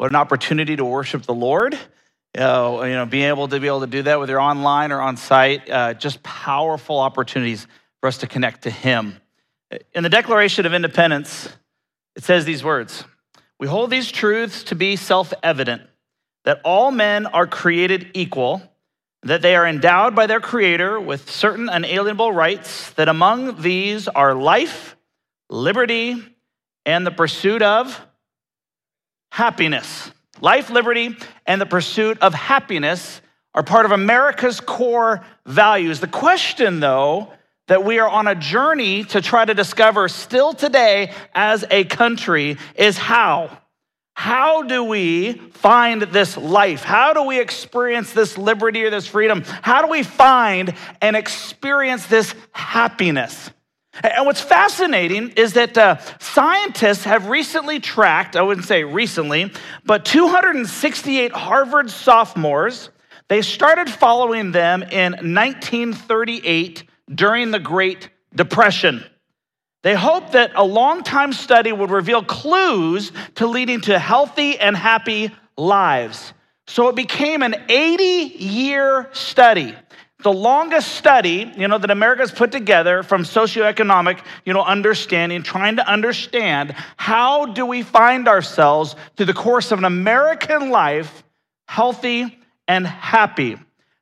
What an opportunity to worship the Lord. You know, you know, being able to be able to do that whether online or on site, uh, just powerful opportunities for us to connect to Him. In the Declaration of Independence, it says these words We hold these truths to be self evident that all men are created equal, that they are endowed by their Creator with certain unalienable rights, that among these are life, liberty, and the pursuit of happiness. Life, liberty, and the pursuit of happiness are part of America's core values. The question, though, that we are on a journey to try to discover still today as a country is how. How do we find this life? How do we experience this liberty or this freedom? How do we find and experience this happiness? And what's fascinating is that uh, scientists have recently tracked, I wouldn't say recently, but 268 Harvard sophomores. They started following them in 1938 during the Great Depression. They hoped that a long time study would reveal clues to leading to healthy and happy lives. So it became an 80 year study the longest study, you know, that America's put together from socioeconomic, you know, understanding, trying to understand how do we find ourselves through the course of an American life healthy and happy.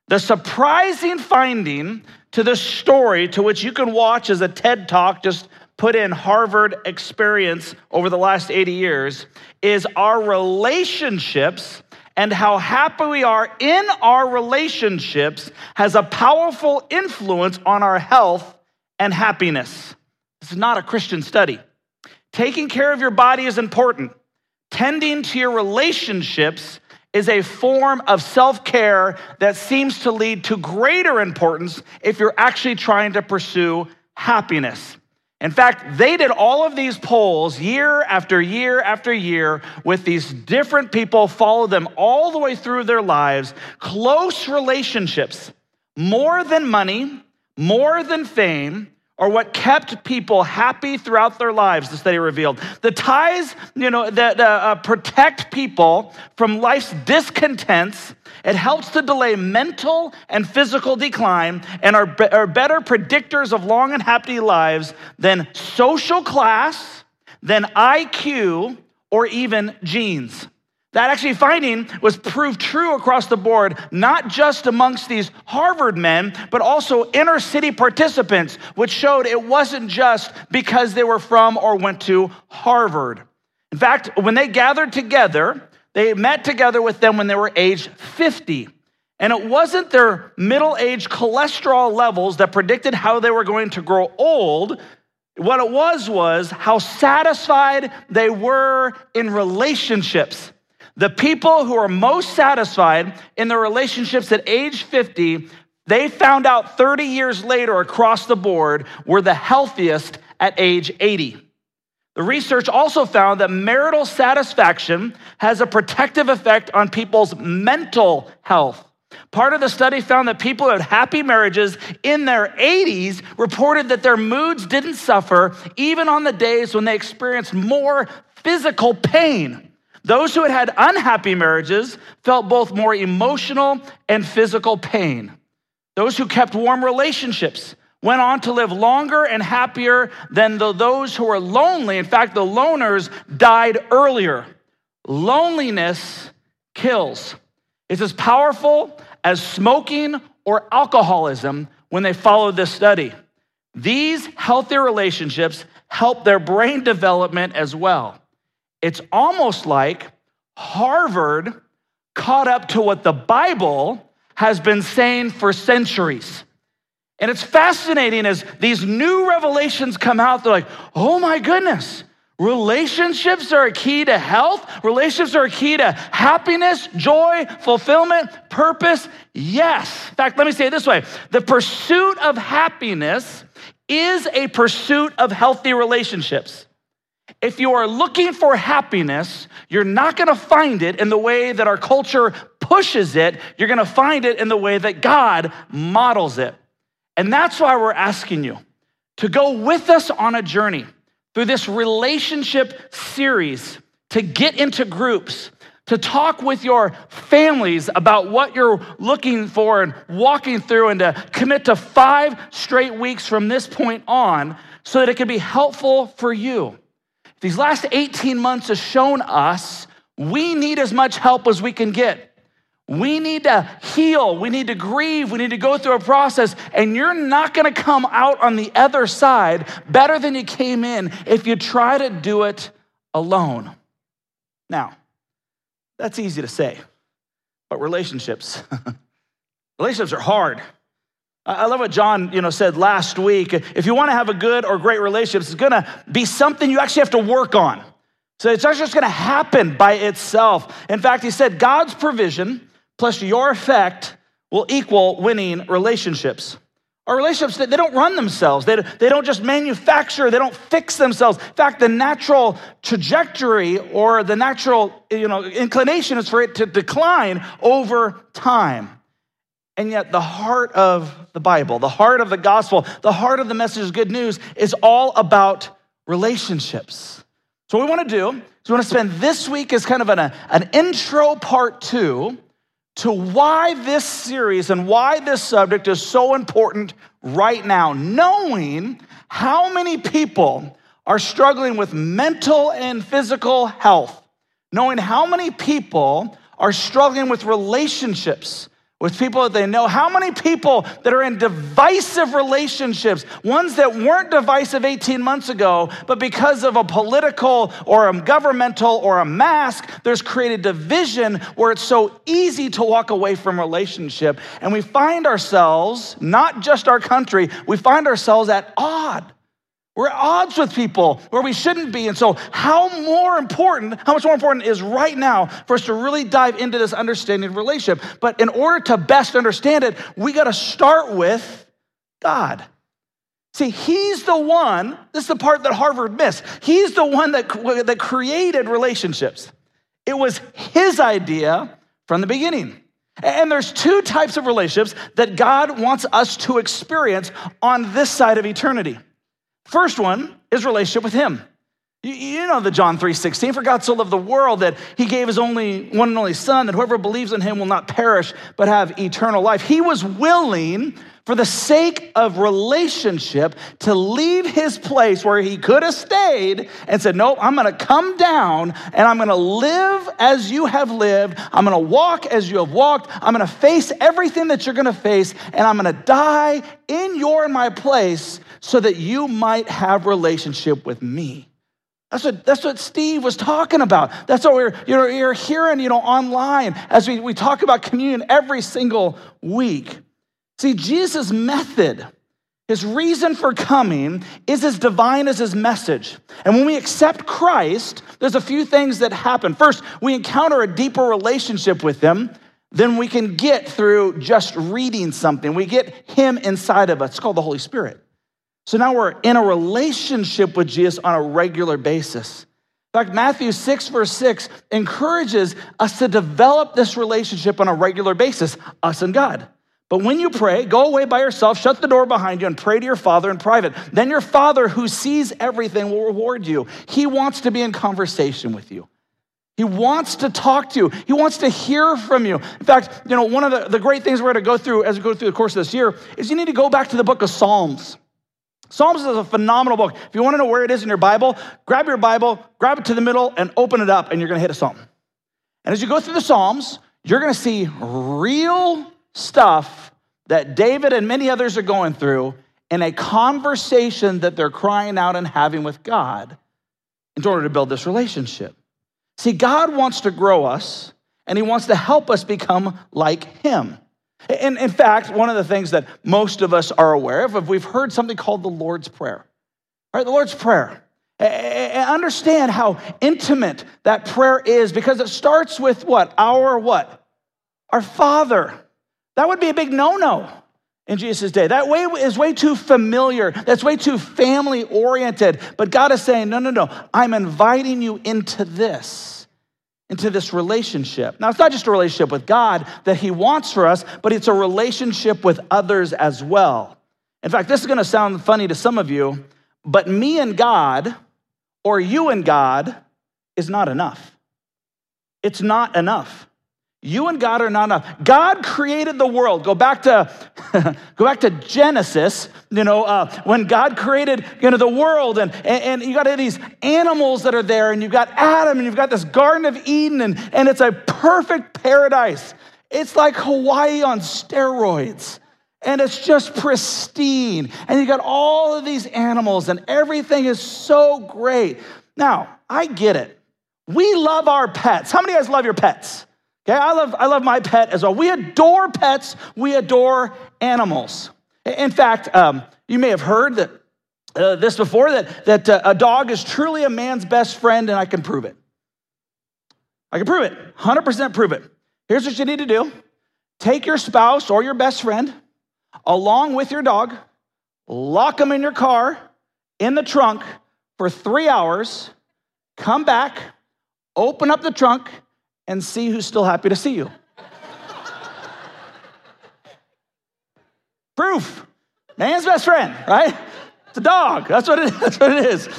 The surprising finding to this story, to which you can watch as a TED talk, just put in Harvard experience over the last 80 years, is our relationships and how happy we are in our relationships has a powerful influence on our health and happiness. This is not a Christian study. Taking care of your body is important. Tending to your relationships is a form of self care that seems to lead to greater importance if you're actually trying to pursue happiness. In fact, they did all of these polls year after year after year with these different people, follow them all the way through their lives, close relationships, more than money, more than fame, or what kept people happy throughout their lives, the study revealed. The ties, you know, that uh, uh, protect people from life's discontents it helps to delay mental and physical decline and are, be- are better predictors of long and happy lives than social class, than IQ, or even genes. That actually finding was proved true across the board, not just amongst these Harvard men, but also inner city participants, which showed it wasn't just because they were from or went to Harvard. In fact, when they gathered together, they met together with them when they were age 50. And it wasn't their middle age cholesterol levels that predicted how they were going to grow old. What it was was how satisfied they were in relationships. The people who are most satisfied in their relationships at age 50, they found out 30 years later across the board were the healthiest at age 80. The research also found that marital satisfaction has a protective effect on people's mental health. Part of the study found that people who had happy marriages in their 80s reported that their moods didn't suffer even on the days when they experienced more physical pain. Those who had had unhappy marriages felt both more emotional and physical pain. Those who kept warm relationships went on to live longer and happier than the, those who were lonely. In fact, the loners died earlier. Loneliness kills. It's as powerful as smoking or alcoholism when they followed this study. These healthy relationships help their brain development as well. It's almost like Harvard caught up to what the Bible has been saying for centuries. And it's fascinating as these new revelations come out, they're like, oh my goodness, relationships are a key to health, relationships are a key to happiness, joy, fulfillment, purpose. Yes. In fact, let me say it this way the pursuit of happiness is a pursuit of healthy relationships. If you are looking for happiness, you're not going to find it in the way that our culture pushes it. You're going to find it in the way that God models it. And that's why we're asking you to go with us on a journey through this relationship series to get into groups, to talk with your families about what you're looking for and walking through, and to commit to five straight weeks from this point on so that it can be helpful for you. These last 18 months has shown us we need as much help as we can get. We need to heal. We need to grieve. We need to go through a process. And you're not going to come out on the other side better than you came in if you try to do it alone. Now, that's easy to say, but relationships, relationships are hard. I love what John, you know, said last week. If you want to have a good or great relationship, it's going to be something you actually have to work on. So it's not just going to happen by itself. In fact, he said God's provision plus your effect will equal winning relationships. Our relationships, they don't run themselves. They, they don't just manufacture, they don't fix themselves. In fact, the natural trajectory or the natural you know, inclination is for it to decline over time. And yet, the heart of the Bible, the heart of the gospel, the heart of the message of good news is all about relationships. So, what we want to do is we want to spend this week as kind of an, an intro part two to why this series and why this subject is so important right now, knowing how many people are struggling with mental and physical health, knowing how many people are struggling with relationships with people that they know. How many people that are in divisive relationships, ones that weren't divisive 18 months ago, but because of a political or a governmental or a mask, there's created division where it's so easy to walk away from relationship. And we find ourselves, not just our country, we find ourselves at odd we're at odds with people where we shouldn't be. And so, how more important, how much more important is right now for us to really dive into this understanding of relationship? But in order to best understand it, we got to start with God. See, he's the one, this is the part that Harvard missed. He's the one that, that created relationships. It was his idea from the beginning. And there's two types of relationships that God wants us to experience on this side of eternity. First one is relationship with him. You know the John 3:16, for God so loved the world that he gave his only one and only son that whoever believes in him will not perish but have eternal life. He was willing for the sake of relationship to leave his place where he could have stayed and said, "Nope, I'm to come down and I'm to live as you have lived. I'm to walk as you have walked. I'm to face everything that you're to face and I'm to die in your and my place so that you might have relationship with me. That's what, that's what Steve was talking about. That's what we're you know, you're hearing you know, online as we, we talk about communion every single week. See, Jesus' method, his reason for coming, is as divine as his message. And when we accept Christ, there's a few things that happen. First, we encounter a deeper relationship with him than we can get through just reading something. We get him inside of us. It's called the Holy Spirit. So now we're in a relationship with Jesus on a regular basis. In fact, Matthew 6, verse 6 encourages us to develop this relationship on a regular basis, us and God. But when you pray, go away by yourself, shut the door behind you, and pray to your Father in private. Then your Father, who sees everything, will reward you. He wants to be in conversation with you. He wants to talk to you. He wants to hear from you. In fact, you know, one of the, the great things we're going to go through as we go through the course of this year is you need to go back to the book of Psalms. Psalms is a phenomenal book. If you want to know where it is in your Bible, grab your Bible, grab it to the middle, and open it up, and you're going to hit a psalm. And as you go through the Psalms, you're going to see real stuff that David and many others are going through in a conversation that they're crying out and having with God in order to build this relationship. See, God wants to grow us, and He wants to help us become like Him. And in fact, one of the things that most of us are aware of, if we've heard something called the Lord's Prayer. Right, the Lord's Prayer. And understand how intimate that prayer is because it starts with what? Our what? Our Father. That would be a big no-no in Jesus' day. That way is way too familiar. That's way too family oriented. But God is saying, no, no, no. I'm inviting you into this into this relationship. Now, it's not just a relationship with God that He wants for us, but it's a relationship with others as well. In fact, this is going to sound funny to some of you, but me and God or you and God is not enough. it's not enough. You and God are not enough. God created the world. Go back to go back to Genesis. You know uh, when God created you know the world, and, and, and you got these animals that are there, and you've got Adam, and you've got this Garden of Eden, and, and it's a perfect paradise. It's like Hawaii on steroids, and it's just pristine. And you got all of these animals, and everything is so great. Now I get it. We love our pets. How many of you guys love your pets? Okay, I love, I love my pet as well. We adore pets, we adore animals. In fact, um, you may have heard that uh, this before that, that uh, a dog is truly a man's best friend, and I can prove it. I can prove it, 100% prove it. Here's what you need to do take your spouse or your best friend along with your dog, lock them in your car, in the trunk for three hours, come back, open up the trunk, and see who's still happy to see you. Proof. Man's best friend, right? It's a dog. That's what it, that's what it is.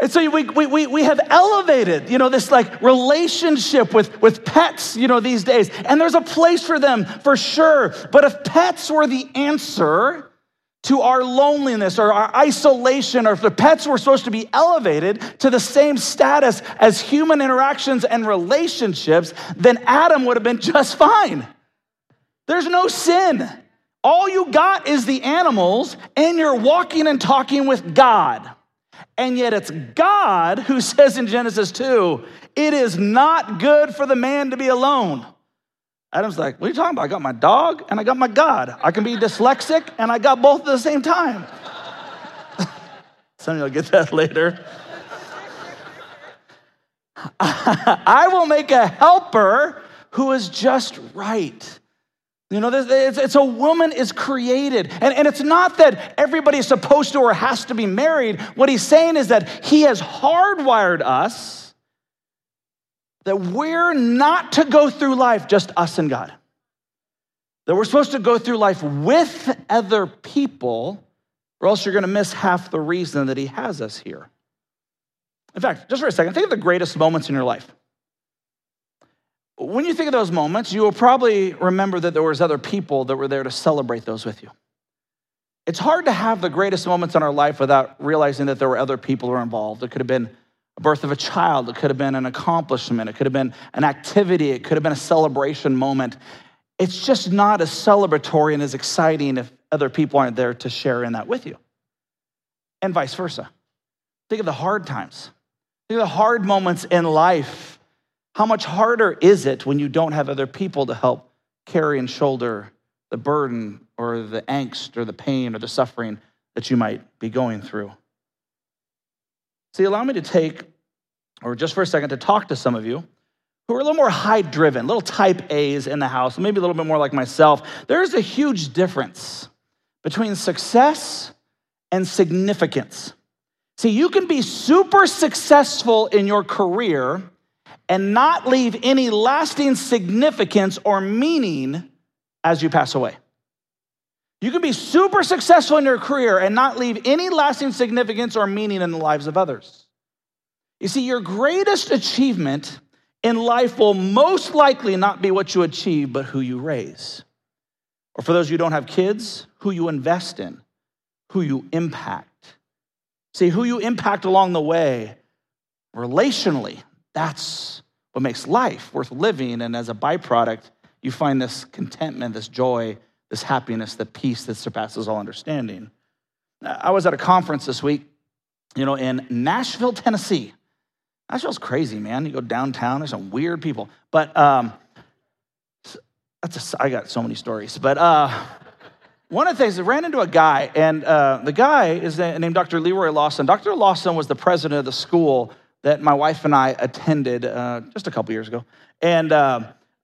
And so we, we, we have elevated, you know, this like relationship with, with pets, you know, these days. And there's a place for them for sure. But if pets were the answer, to our loneliness or our isolation, or if the pets were supposed to be elevated to the same status as human interactions and relationships, then Adam would have been just fine. There's no sin. All you got is the animals, and you're walking and talking with God. And yet it's God who says in Genesis 2 it is not good for the man to be alone. Adam's like, What are you talking about? I got my dog and I got my God. I can be dyslexic and I got both at the same time. Some of will get that later. I will make a helper who is just right. You know, it's, a woman is created. And, and it's not that everybody is supposed to or has to be married. What he's saying is that he has hardwired us that we're not to go through life just us and God. That we're supposed to go through life with other people, or else you're going to miss half the reason that He has us here. In fact, just for a second, think of the greatest moments in your life. When you think of those moments, you will probably remember that there was other people that were there to celebrate those with you. It's hard to have the greatest moments in our life without realizing that there were other people who were involved. It could have been a birth of a child, it could have been an accomplishment, it could have been an activity, it could have been a celebration moment. It's just not as celebratory and as exciting if other people aren't there to share in that with you. And vice versa. Think of the hard times. Think of the hard moments in life. How much harder is it when you don't have other people to help carry and shoulder the burden or the angst or the pain or the suffering that you might be going through? See, allow me to take, or just for a second, to talk to some of you who are a little more high driven, little type A's in the house, maybe a little bit more like myself. There's a huge difference between success and significance. See, you can be super successful in your career and not leave any lasting significance or meaning as you pass away. You can be super successful in your career and not leave any lasting significance or meaning in the lives of others. You see, your greatest achievement in life will most likely not be what you achieve, but who you raise. Or for those who don't have kids, who you invest in, who you impact. See, who you impact along the way, relationally, that's what makes life worth living. And as a byproduct, you find this contentment, this joy, this happiness, the peace that surpasses all understanding. I was at a conference this week, you know, in Nashville, Tennessee. Nashville's crazy, man. You go downtown, there's some weird people. But um, that's a, I got so many stories. But uh, one of the things, I ran into a guy, and uh, the guy is named Dr. Leroy Lawson. Dr. Lawson was the president of the school that my wife and I attended uh, just a couple years ago. And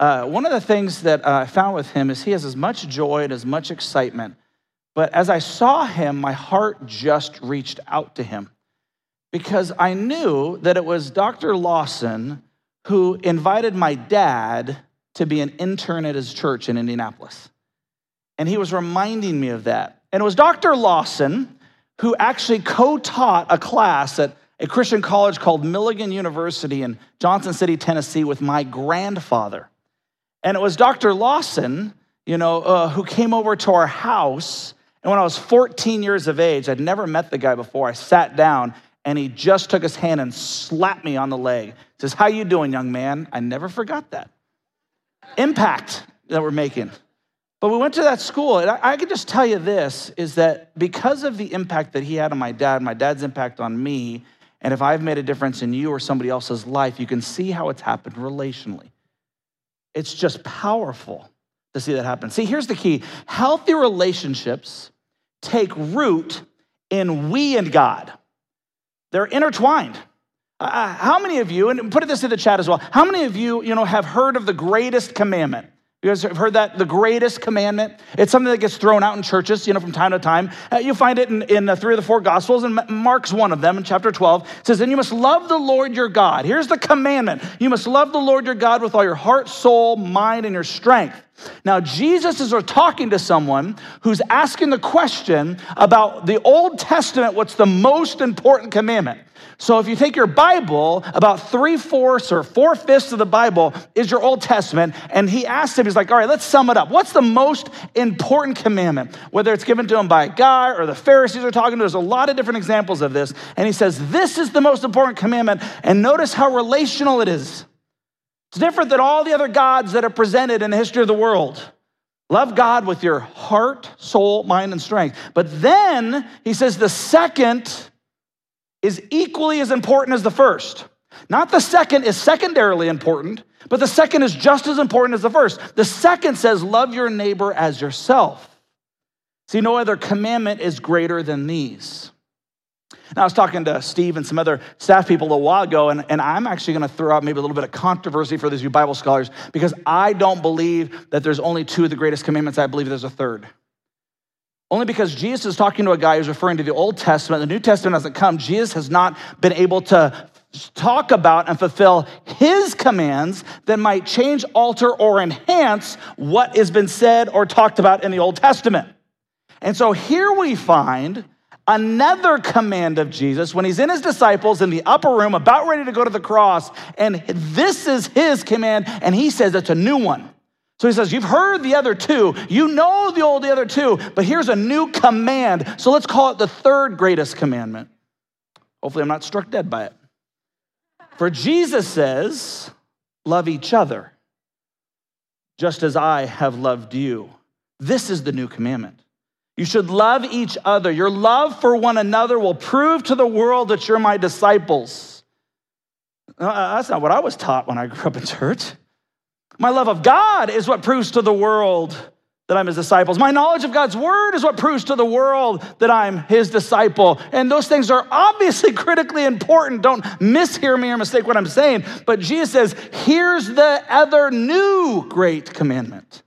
uh, uh, one of the things that I found with him is he has as much joy and as much excitement. But as I saw him, my heart just reached out to him because I knew that it was Dr. Lawson who invited my dad to be an intern at his church in Indianapolis. And he was reminding me of that. And it was Dr. Lawson who actually co taught a class at a Christian college called Milligan University in Johnson City, Tennessee, with my grandfather. And it was Dr. Lawson, you know, uh, who came over to our house. And when I was 14 years of age, I'd never met the guy before. I sat down and he just took his hand and slapped me on the leg. Says, "How you doing, young man?" I never forgot that impact that we're making. But we went to that school, and I, I can just tell you this: is that because of the impact that he had on my dad, my dad's impact on me, and if I've made a difference in you or somebody else's life, you can see how it's happened relationally. It's just powerful to see that happen. See, here's the key healthy relationships take root in we and God, they're intertwined. Uh, uh, how many of you, and put this in the chat as well, how many of you, you know, have heard of the greatest commandment? You guys have heard that? The greatest commandment? It's something that gets thrown out in churches, you know, from time to time. Uh, you find it in, in uh, three of the four Gospels, and Mark's one of them in chapter 12. It says, And you must love the Lord your God. Here's the commandment you must love the Lord your God with all your heart, soul, mind, and your strength. Now, Jesus is talking to someone who's asking the question about the Old Testament what's the most important commandment? So, if you take your Bible, about three fourths or four fifths of the Bible is your Old Testament. And he asked him, he's like, all right, let's sum it up. What's the most important commandment? Whether it's given to him by a guy or the Pharisees are talking to, there's a lot of different examples of this. And he says, this is the most important commandment. And notice how relational it is. It's different than all the other gods that are presented in the history of the world. Love God with your heart, soul, mind, and strength. But then he says the second is equally as important as the first. Not the second is secondarily important, but the second is just as important as the first. The second says, Love your neighbor as yourself. See, no other commandment is greater than these. Now, I was talking to Steve and some other staff people a while ago, and, and I'm actually going to throw out maybe a little bit of controversy for these Bible scholars because I don't believe that there's only two of the greatest commandments. I believe there's a third. Only because Jesus is talking to a guy who's referring to the Old Testament. The New Testament hasn't come. Jesus has not been able to talk about and fulfill his commands that might change, alter, or enhance what has been said or talked about in the Old Testament. And so here we find another command of Jesus when he's in his disciples in the upper room, about ready to go to the cross. And this is his command. And he says it's a new one. So he says, You've heard the other two. You know the old the other two, but here's a new command. So let's call it the third greatest commandment. Hopefully, I'm not struck dead by it. For Jesus says, Love each other, just as I have loved you. This is the new commandment. You should love each other. Your love for one another will prove to the world that you're my disciples. Uh, that's not what I was taught when I grew up in church. My love of God is what proves to the world that I'm his disciples. My knowledge of God's word is what proves to the world that I'm his disciple. And those things are obviously critically important. Don't mishear me or mistake what I'm saying. But Jesus says, here's the other new great commandment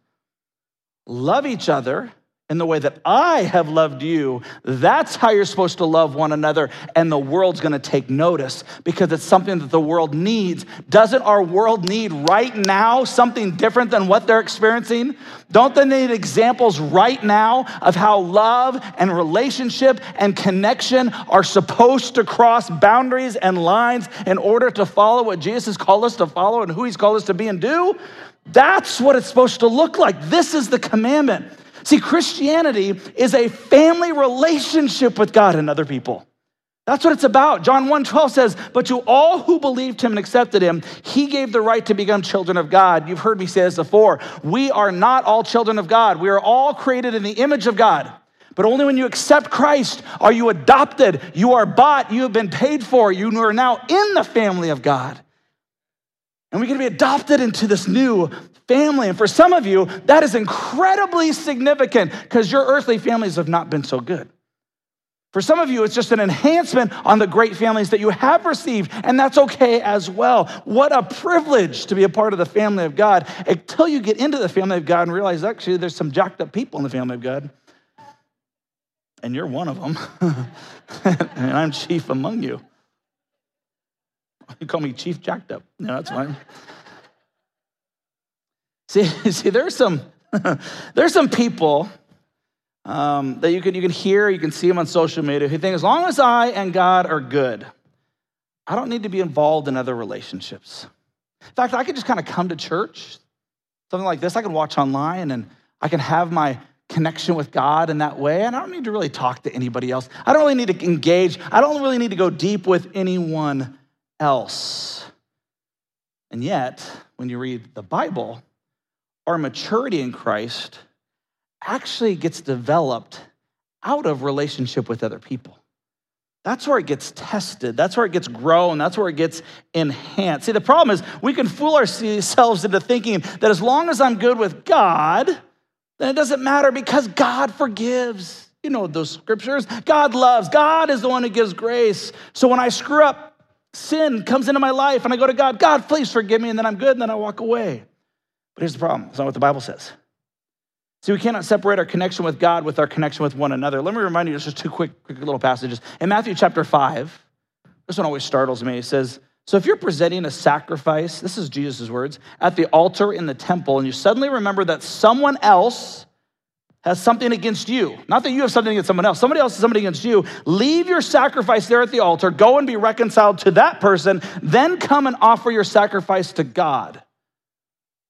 love each other in the way that I have loved you. That's how you're supposed to love one another. And the world's gonna take notice because it's something that the world needs. Doesn't our world need right now something different than what they're experiencing? Don't they need examples right now of how love and relationship and connection are supposed to cross boundaries and lines in order to follow what Jesus has called us to follow and who he's called us to be and do? That's what it's supposed to look like. This is the commandment. See, Christianity is a family relationship with God and other people. That's what it's about. John 1 12 says, But to all who believed him and accepted him, he gave the right to become children of God. You've heard me say this before. We are not all children of God. We are all created in the image of God. But only when you accept Christ are you adopted. You are bought. You have been paid for. You are now in the family of God. And we get to be adopted into this new family. And for some of you, that is incredibly significant because your earthly families have not been so good. For some of you, it's just an enhancement on the great families that you have received, and that's okay as well. What a privilege to be a part of the family of God until you get into the family of God and realize actually there's some jacked up people in the family of God. And you're one of them, and I'm chief among you. You call me chief jacked up. No, that's fine. See, see, there's some there's some people um, that you can you can hear, you can see them on social media who think as long as I and God are good, I don't need to be involved in other relationships. In fact, I could just kind of come to church, something like this. I can watch online and I can have my connection with God in that way. And I don't need to really talk to anybody else. I don't really need to engage. I don't really need to go deep with anyone else. And yet, when you read the Bible, our maturity in Christ actually gets developed out of relationship with other people. That's where it gets tested. That's where it gets grown. That's where it gets enhanced. See, the problem is we can fool ourselves into thinking that as long as I'm good with God, then it doesn't matter because God forgives. You know those scriptures. God loves. God is the one who gives grace. So when I screw up, sin comes into my life and I go to God, God, please forgive me, and then I'm good, and then I walk away. But here's the problem it's not what the Bible says. See, we cannot separate our connection with God with our connection with one another. Let me remind you there's just two quick, quick little passages. In Matthew chapter 5, this one always startles me. It says, So if you're presenting a sacrifice, this is Jesus' words, at the altar in the temple, and you suddenly remember that someone else has something against you, not that you have something against someone else, somebody else has something against you, leave your sacrifice there at the altar, go and be reconciled to that person, then come and offer your sacrifice to God.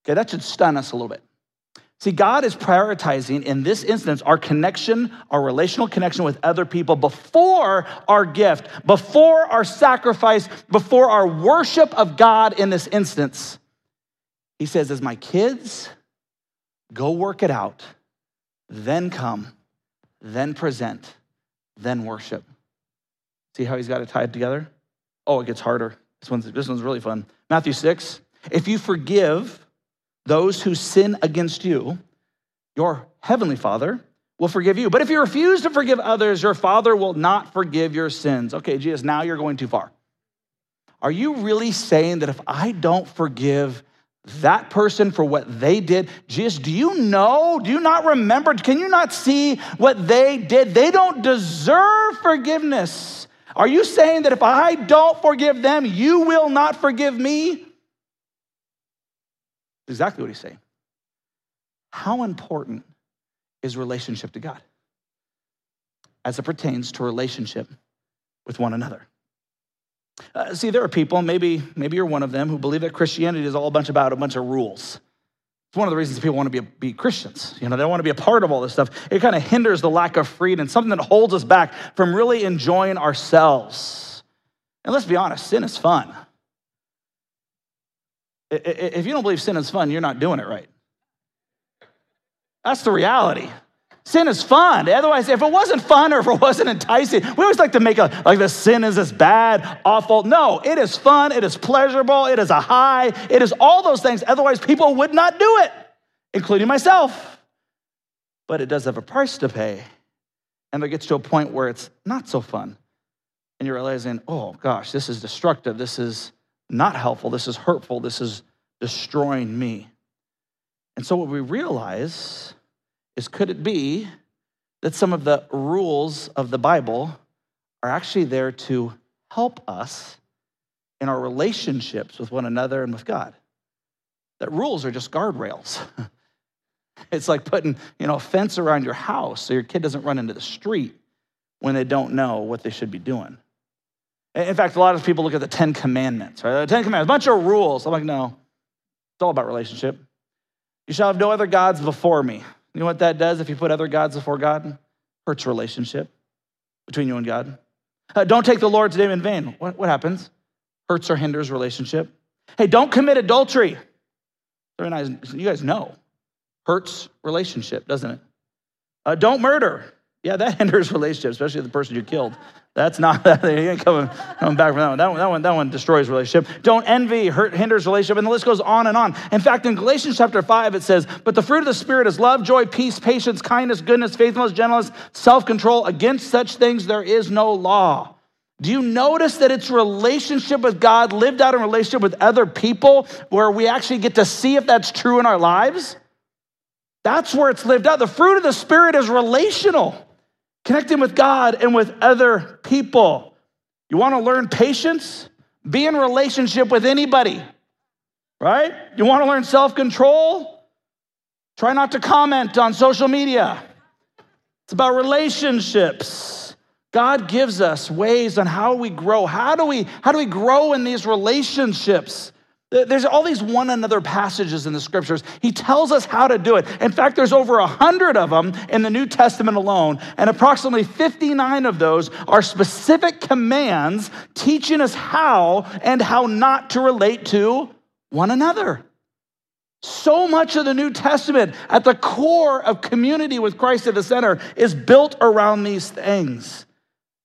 Okay, that should stun us a little bit. See, God is prioritizing in this instance our connection, our relational connection with other people before our gift, before our sacrifice, before our worship of God in this instance. He says, As my kids, go work it out, then come, then present, then worship. See how he's got it tied together? Oh, it gets harder. This one's, this one's really fun. Matthew 6. If you forgive, those who sin against you, your heavenly Father will forgive you. But if you refuse to forgive others, your Father will not forgive your sins. Okay, Jesus, now you're going too far. Are you really saying that if I don't forgive that person for what they did, Jesus, do you know? Do you not remember? Can you not see what they did? They don't deserve forgiveness. Are you saying that if I don't forgive them, you will not forgive me? exactly what he's saying. How important is relationship to God as it pertains to relationship with one another? Uh, see, there are people, maybe, maybe you're one of them, who believe that Christianity is all a bunch about a bunch of rules. It's one of the reasons people want to be, be Christians. You know, they want to be a part of all this stuff. It kind of hinders the lack of freedom, something that holds us back from really enjoying ourselves. And let's be honest, sin is fun. If you don't believe sin is fun, you're not doing it right. That's the reality. Sin is fun. Otherwise, if it wasn't fun or if it wasn't enticing, we always like to make a like the sin is this bad, awful. No, it is fun, it is pleasurable, it is a high, it is all those things. Otherwise, people would not do it, including myself. But it does have a price to pay. And it gets to a point where it's not so fun. And you're realizing, oh gosh, this is destructive. This is not helpful. This is hurtful. This is destroying me. And so, what we realize is could it be that some of the rules of the Bible are actually there to help us in our relationships with one another and with God? That rules are just guardrails. it's like putting, you know, a fence around your house so your kid doesn't run into the street when they don't know what they should be doing. In fact, a lot of people look at the Ten Commandments, right? The Ten Commandments, a bunch of rules. I'm like, no, it's all about relationship. You shall have no other gods before me. You know what that does if you put other gods before God? Hurts relationship between you and God. Uh, don't take the Lord's name in vain. What, what happens? Hurts or hinders relationship. Hey, don't commit adultery. You guys know. Hurts relationship, doesn't it? Uh, don't murder. Yeah, that hinders relationship, especially the person you killed. That's not that. Ain't coming, coming back from that one. That one, that one, that one destroys relationship. Don't envy, hurt, hinders relationship, and the list goes on and on. In fact, in Galatians chapter 5, it says, But the fruit of the Spirit is love, joy, peace, patience, kindness, goodness, faithfulness, gentleness, self control. Against such things there is no law. Do you notice that it's relationship with God lived out in relationship with other people where we actually get to see if that's true in our lives? That's where it's lived out. The fruit of the Spirit is relational connecting with God and with other people. You want to learn patience? Be in relationship with anybody, right? You want to learn self control? Try not to comment on social media. It's about relationships. God gives us ways on how we grow. How do we, how do we grow in these relationships? There's all these one another passages in the scriptures. He tells us how to do it. In fact, there's over a hundred of them in the New Testament alone, and approximately 59 of those are specific commands teaching us how and how not to relate to one another. So much of the New Testament at the core of community with Christ at the center is built around these things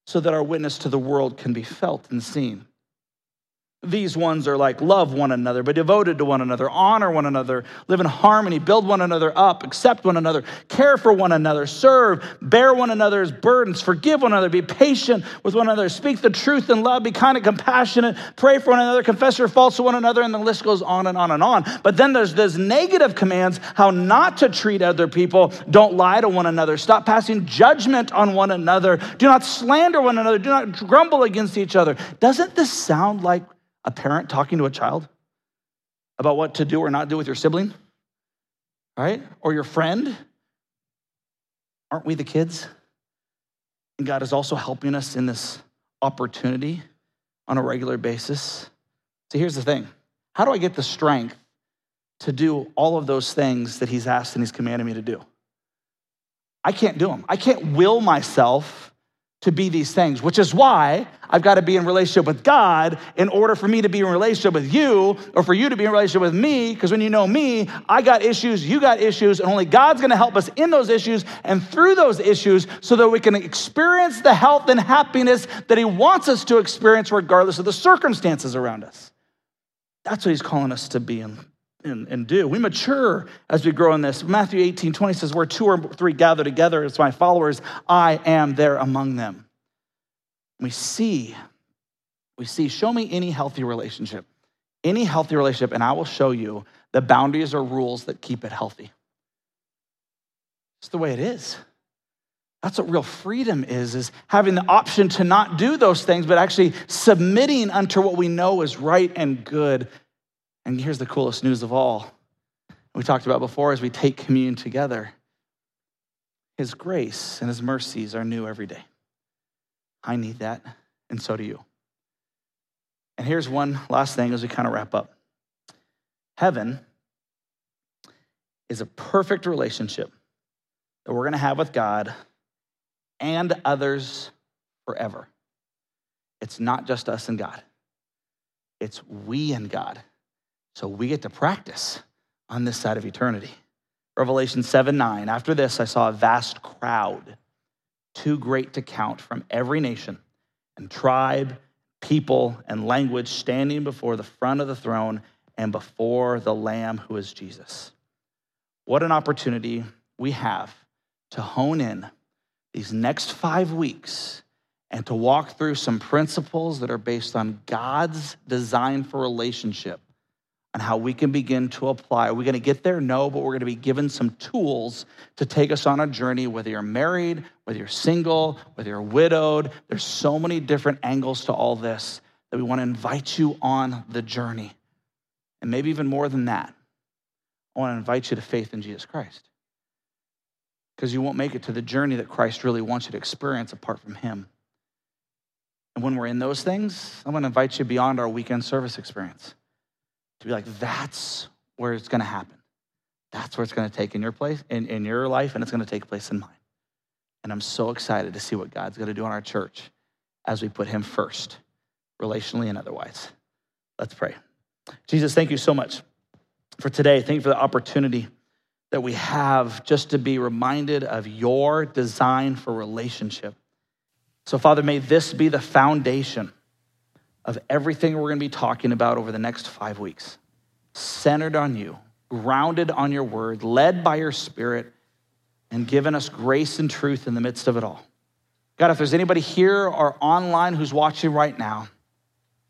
so that our witness to the world can be felt and seen. These ones are like love one another, be devoted to one another, honor one another, live in harmony, build one another up, accept one another, care for one another, serve, bear one another's burdens, forgive one another, be patient with one another, speak the truth in love, be kind and compassionate, pray for one another, confess your faults to one another, and the list goes on and on and on. But then there's those negative commands how not to treat other people. Don't lie to one another, stop passing judgment on one another, do not slander one another, do not grumble against each other. Doesn't this sound like a parent talking to a child about what to do or not do with your sibling, right? Or your friend. Aren't we the kids? And God is also helping us in this opportunity on a regular basis. So here's the thing how do I get the strength to do all of those things that He's asked and He's commanded me to do? I can't do them. I can't will myself to be these things, which is why I've got to be in relationship with God in order for me to be in relationship with you or for you to be in relationship with me. Because when you know me, I got issues, you got issues, and only God's going to help us in those issues and through those issues so that we can experience the health and happiness that He wants us to experience regardless of the circumstances around us. That's what He's calling us to be in and, and do. We mature as we grow in this. Matthew 18, 20 says, Where two or three gather together as my followers, I am there among them. We see, we see, show me any healthy relationship, any healthy relationship, and I will show you the boundaries or rules that keep it healthy. It's the way it is. That's what real freedom is, is having the option to not do those things, but actually submitting unto what we know is right and good and here's the coolest news of all we talked about before as we take communion together His grace and His mercies are new every day. I need that, and so do you. And here's one last thing as we kind of wrap up Heaven is a perfect relationship that we're going to have with God and others forever. It's not just us and God, it's we and God. So we get to practice on this side of eternity. Revelation 7 9. After this, I saw a vast crowd, too great to count, from every nation and tribe, people, and language standing before the front of the throne and before the Lamb who is Jesus. What an opportunity we have to hone in these next five weeks and to walk through some principles that are based on God's design for relationship on how we can begin to apply. Are we going to get there? No, but we're going to be given some tools to take us on a journey, whether you're married, whether you're single, whether you're widowed. There's so many different angles to all this that we want to invite you on the journey. And maybe even more than that, I want to invite you to faith in Jesus Christ. Because you won't make it to the journey that Christ really wants you to experience apart from Him. And when we're in those things, I'm going to invite you beyond our weekend service experience to be like, that's where it's going to happen. That's where it's going to take in your place, in, in your life, and it's going to take place in mine. And I'm so excited to see what God's going to do in our church as we put Him first, relationally and otherwise. Let's pray. Jesus, thank you so much for today. Thank you for the opportunity that we have just to be reminded of your design for relationship. So, Father, may this be the foundation of everything we're going to be talking about over the next five weeks, centered on you, grounded on your word, led by your spirit, and given us grace and truth in the midst of it all. God, if there's anybody here or online who's watching right now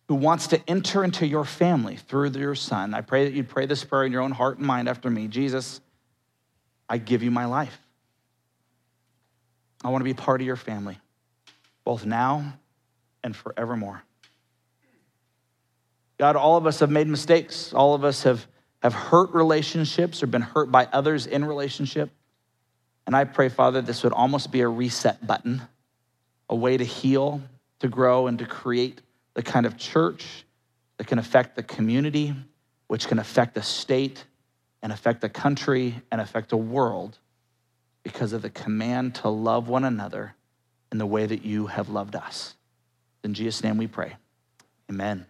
who wants to enter into your family through your son, I pray that you'd pray this prayer in your own heart and mind after me. Jesus, I give you my life. I want to be part of your family, both now and forevermore. God, all of us have made mistakes. All of us have, have hurt relationships or been hurt by others in relationship. And I pray, Father, this would almost be a reset button a way to heal, to grow, and to create the kind of church that can affect the community, which can affect the state and affect the country and affect the world because of the command to love one another in the way that you have loved us. In Jesus' name we pray. Amen.